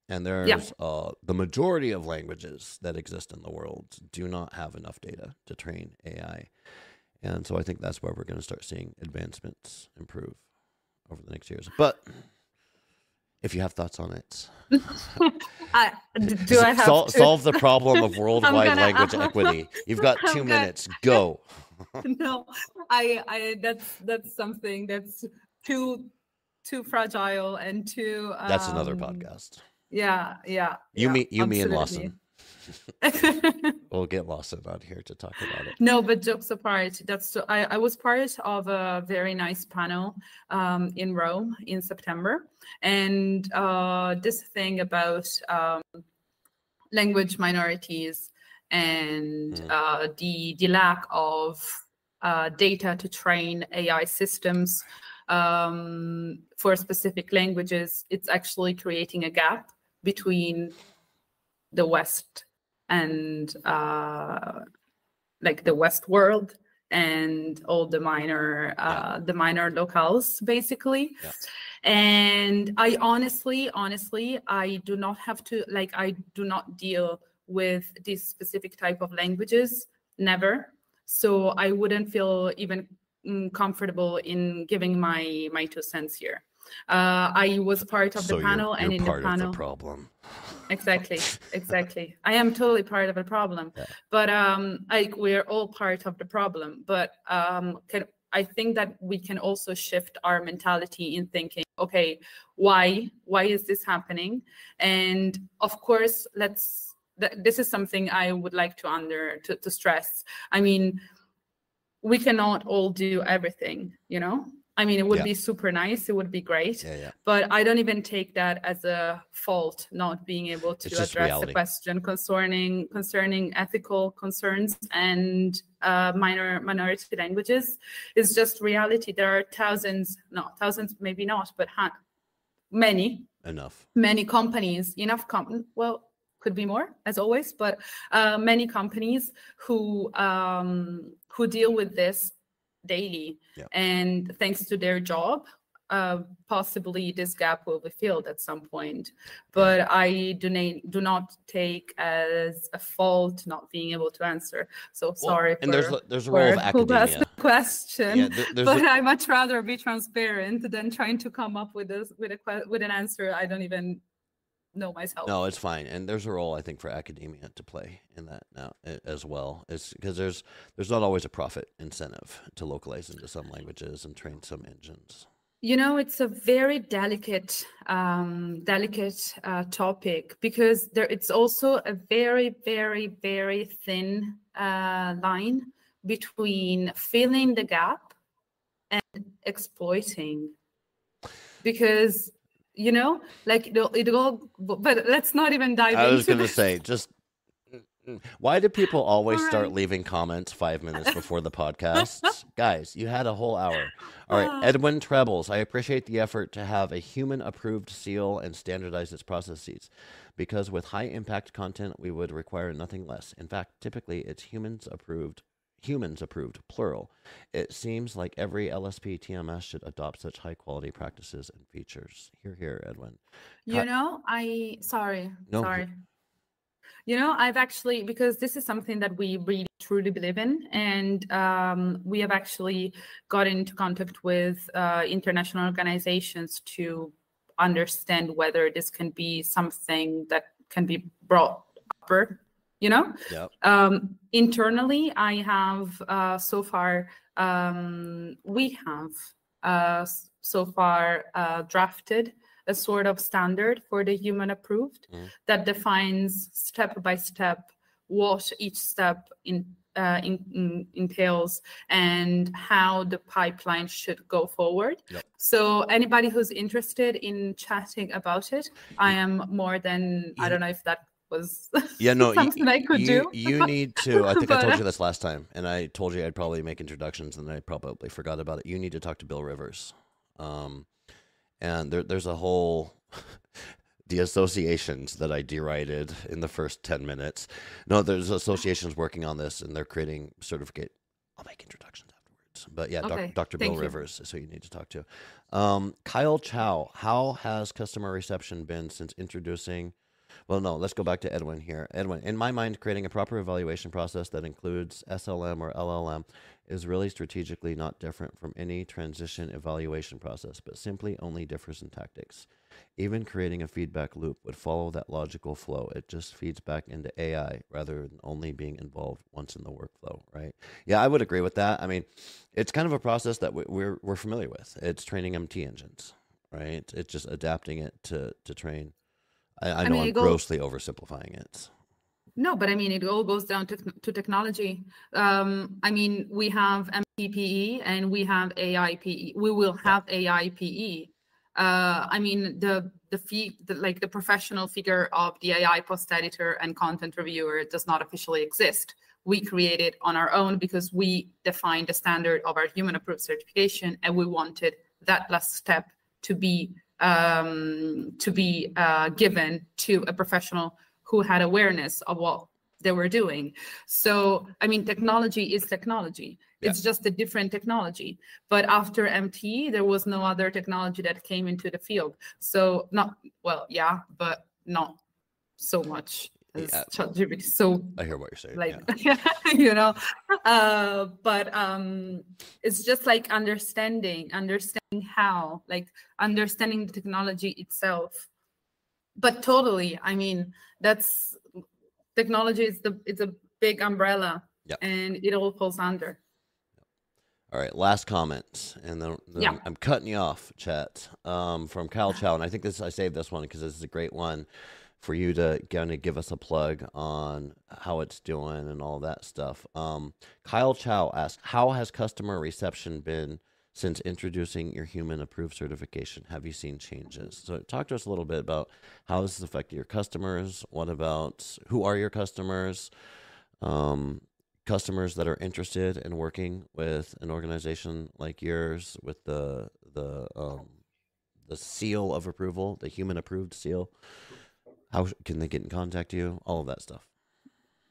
And there's yeah. uh, the majority of languages that exist in the world do not have enough data to train AI. And so I think that's where we're going to start seeing advancements improve over the next years. But if you have thoughts on it, I, do I have sol- solve the problem of worldwide gonna, language equity? You've got 2 I'm minutes. Go. no, I, I, that's that's something that's too too fragile and too. Um, that's another um, podcast. Yeah, yeah. You yeah, mean you me and Lawson. we'll get Lawson on here to talk about it. No, but jokes apart, that's so, I, I was part of a very nice panel um, in Rome in September, and uh, this thing about um, language minorities and mm. uh, the the lack of uh, data to train AI systems um, for specific languages, it's actually creating a gap between the West and uh, like the West world and all the minor uh, yeah. the minor locales basically. Yeah. And I honestly, honestly, I do not have to like I do not deal with this specific type of languages never so i wouldn't feel even mm, comfortable in giving my my two cents here uh, I was part of so the panel, you're, you're and in the panel, the problem. exactly, exactly. I am totally part of the problem, yeah. but um, like we're all part of the problem. But um, can, I think that we can also shift our mentality in thinking, okay, why, why is this happening? And of course, let's. Th- this is something I would like to under to, to stress. I mean, we cannot all do everything, you know I mean, it would yeah. be super nice. It would be great. Yeah, yeah. But I don't even take that as a fault, not being able to address reality. the question concerning concerning ethical concerns and uh, minor minority languages. It's just reality. There are thousands, no, thousands, maybe not, but ha- many enough many companies enough com- well could be more as always but uh, many companies who um, who deal with this daily. Yeah. And thanks to their job, uh, possibly this gap will be filled at some point. But I do, na- do not take as a fault not being able to answer. So well, sorry. and for, there's there's a role of academia. The question, yeah, there, but a... I much rather be transparent than trying to come up with a with a with an answer I don't even know myself. No, it's fine, and there's a role I think for academia to play in that now as well. It's because there's there's not always a profit incentive to localize into some languages and train some engines. You know, it's a very delicate, um, delicate uh, topic because there it's also a very, very, very thin uh, line between filling the gap and exploiting, because you know like it'll, it'll but let's not even dive into I was going to say just why do people always All start leaving comments five minutes before the podcast? Guys, you had a whole hour. All right, ah. Edwin Trebles, I appreciate the effort to have a human approved seal and standardize its processes. Because with high impact content, we would require nothing less. In fact, typically it's humans approved, humans approved, plural. It seems like every LSP TMS should adopt such high quality practices and features. Here, here, Edwin. you know i sorry No. sorry you know i've actually because this is something that we really truly believe in and um, we have actually got into contact with uh, international organizations to understand whether this can be something that can be brought upward you know Yep. um, internally i have uh, so far um, we have uh, so far uh, drafted a sort of standard for the human approved Mhm. that defines step by step what each step in, uh, in, in- entails and how the pipeline should go forward. Yep. So anybody who's interested in chatting about it, I am more than I don't know if that was Yeah, no, something I could you, do. You need to. I think I told you this last time, and I told you I'd probably make introductions, and I probably forgot about it. You need to talk to Bill Rivers, um, and there, there's a whole the associations that I derided in the first ten minutes. No, there's associations working on this, and they're creating certificate. I'll make introductions afterwards, but yeah, Okay, doc, Dr. Bill you. Rivers is who you need to talk to. Um, Kyle Chow, how has customer reception been since introducing? Well, no, let's go back to Edwin here. Edwin, in my mind, creating a proper evaluation process that includes SLM or LLM is really strategically not different from any transition evaluation process, but simply only differs in tactics. Even creating a feedback loop would follow that logical flow. It just feeds back into AI rather than only being involved once in the workflow, right? Yeah, I would agree with that. I mean, it's kind of a process that we- we're we're familiar with. It's training MT engines, right? It's just adapting it to to train. I, I I know mean, I'm grossly oversimplifying it. No, but I mean, it all goes down to, to technology. Um, I mean, we have MTPE and we have AIPE. We will have AIPE. Uh, I mean, the the fee, the, like the professional figure of the AI post editor and content reviewer does not officially exist. We create it on our own because we defined the standard of our human approved certification, and we wanted that last step to be um, to be uh, given to a professional who had awareness of what they were doing. So, I mean, technology is technology. It's just a different technology. But after MT, there was no other technology that came into the field. So, not well, yeah, but not so much Yeah. ChatGPT. So I hear what you're saying. like yeah. you know uh but um it's just like understanding understanding how like understanding the technology itself but totally i mean that's technology is the it's a big umbrella Yep. and it all falls under All right, last comments, and then, then Yeah. I'm, I'm cutting you off, chat. Um, from Kyle Chow, and I think this I saved this one because this is a great one for you to kind of give us a plug on how it's doing and all that stuff. Um, Kyle Chow asked, "How has customer reception been since introducing your human approved certification? Have you seen changes?" So, talk to us a little bit about how this has affected your customers. What about who are your customers? Um, customers that are interested in working with an organization like yours with the the um, the seal of approval, the human approved seal. How can they get in contact with you? All of that stuff.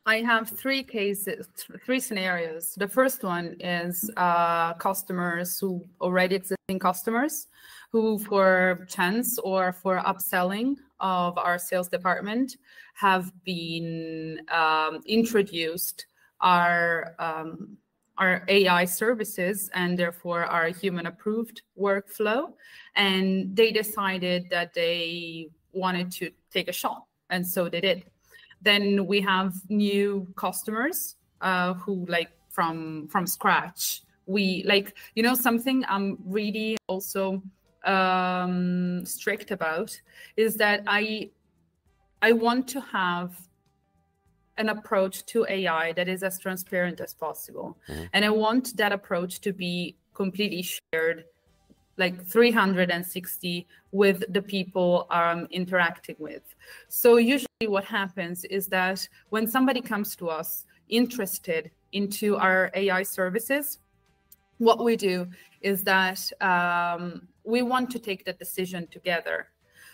I have three cases, three scenarios. The first one is uh, customers who already existing customers who, for chance or for upselling of our sales department, have been um, introduced our um, our AI services and therefore our human approved workflow, and they decided that they wanted to take a shot, and so they did. Then we have new customers uh, who like from from scratch. We like you know something i'm really also um strict about is that i i want to have an approach to ai that is as transparent as possible. Mhm. and i want that approach to be completely shared like 360 with the people I'm interacting with. So usually what happens is that when somebody comes to us interested into our AI services, what we do is that um, we want to take the decision together.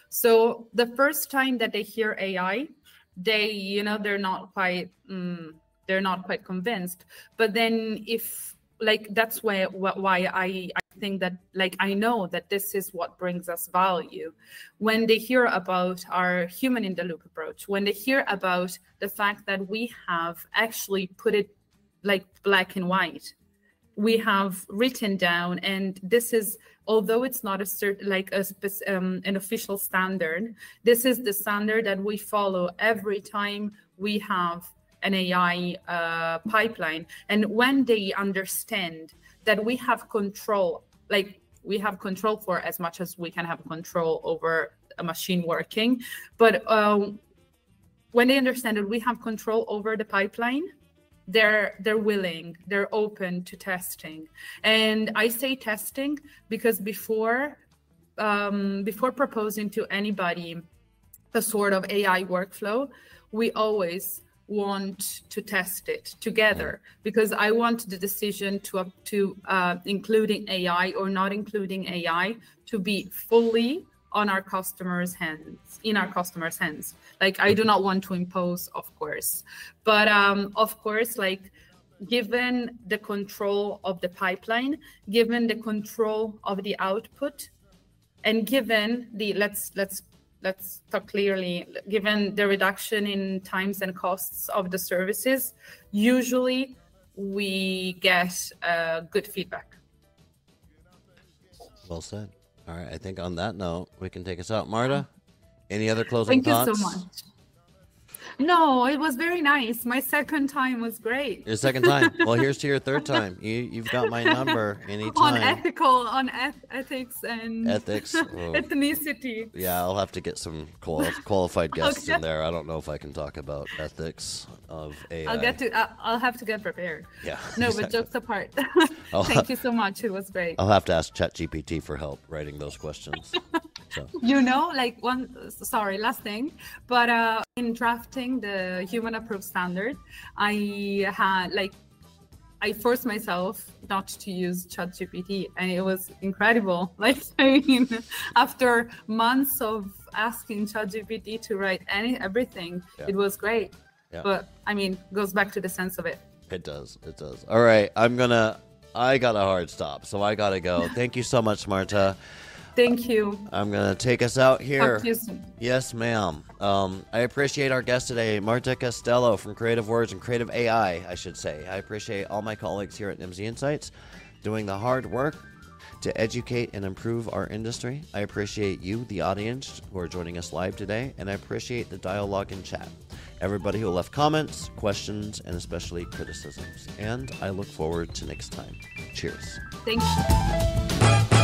So the first time that they hear AI, they, you know, they're not quite, um, they're not quite convinced. But then if like that's why why I, I think that like I know that this is what brings us value. When they hear about our human in the loop approach, when they hear about the fact that we have actually put it like black and white, we have written down, and this is although it's not a certain like a um, an official standard, this is the standard that we follow every time we have an AI uh, pipeline. And when they understand that we have control, like we have control for as much as we can have control over a machine working, but um, when they understand that we have control over the pipeline, they're they're willing, they're open to testing. And I say testing because before um, before proposing to anybody a sort of AI workflow, we always want to test it together because I want the decision to up to uh, including AI or not including AI to be fully on our customers' hands, in our customers' hands. Like I do not want to impose, of course, but um, of course, like given the control of the pipeline, given the control of the output, and given the let's let's let's talk clearly, given the reduction in times and costs of the services, usually we get uh, good feedback. Well said. All right. I think on that note, we can take us out. Marta, any other closing Thank thoughts? you so much. No, it was very nice. My second time was great. Your second time. well, here's to your third time. You you've got my number anytime. on ethical, on eth- ethics and ethics, oh. ethnicity. Yeah, I'll have to get some quali- qualified guests okay. in there. I don't know if I can talk about ethics of AI. I'll get to. I'll have to get prepared. Yeah. No, exactly. but jokes apart. Thank you so much. It was great. I'll have to ask ChatGPT for help writing those questions. So. You know, like one. Sorry, last thing, but uh, in drafting the human approved standard, I had like I forced myself not to use ChatGPT, and it was incredible. Like, I mean, after months of asking ChatGPT to write any everything, yeah. it was great. Yeah. But I mean, goes back to the sense of it. It does. It does. All right, I'm gonna. I got a hard stop, so I gotta go. Thank you so much, Marta. Thank you. I'm going to take us out here. Yes, ma'am. Um, I appreciate our guest today, Marta Castello from Creative Words and Creative AI, I should say. I appreciate all my colleagues here at Nimdzi Insights doing the hard work to educate and improve our industry. I appreciate you, the audience, who are joining us live today, and I appreciate the dialogue and chat. Everybody who left comments, questions, and especially criticisms. And I look forward to next time. Cheers. Thank you.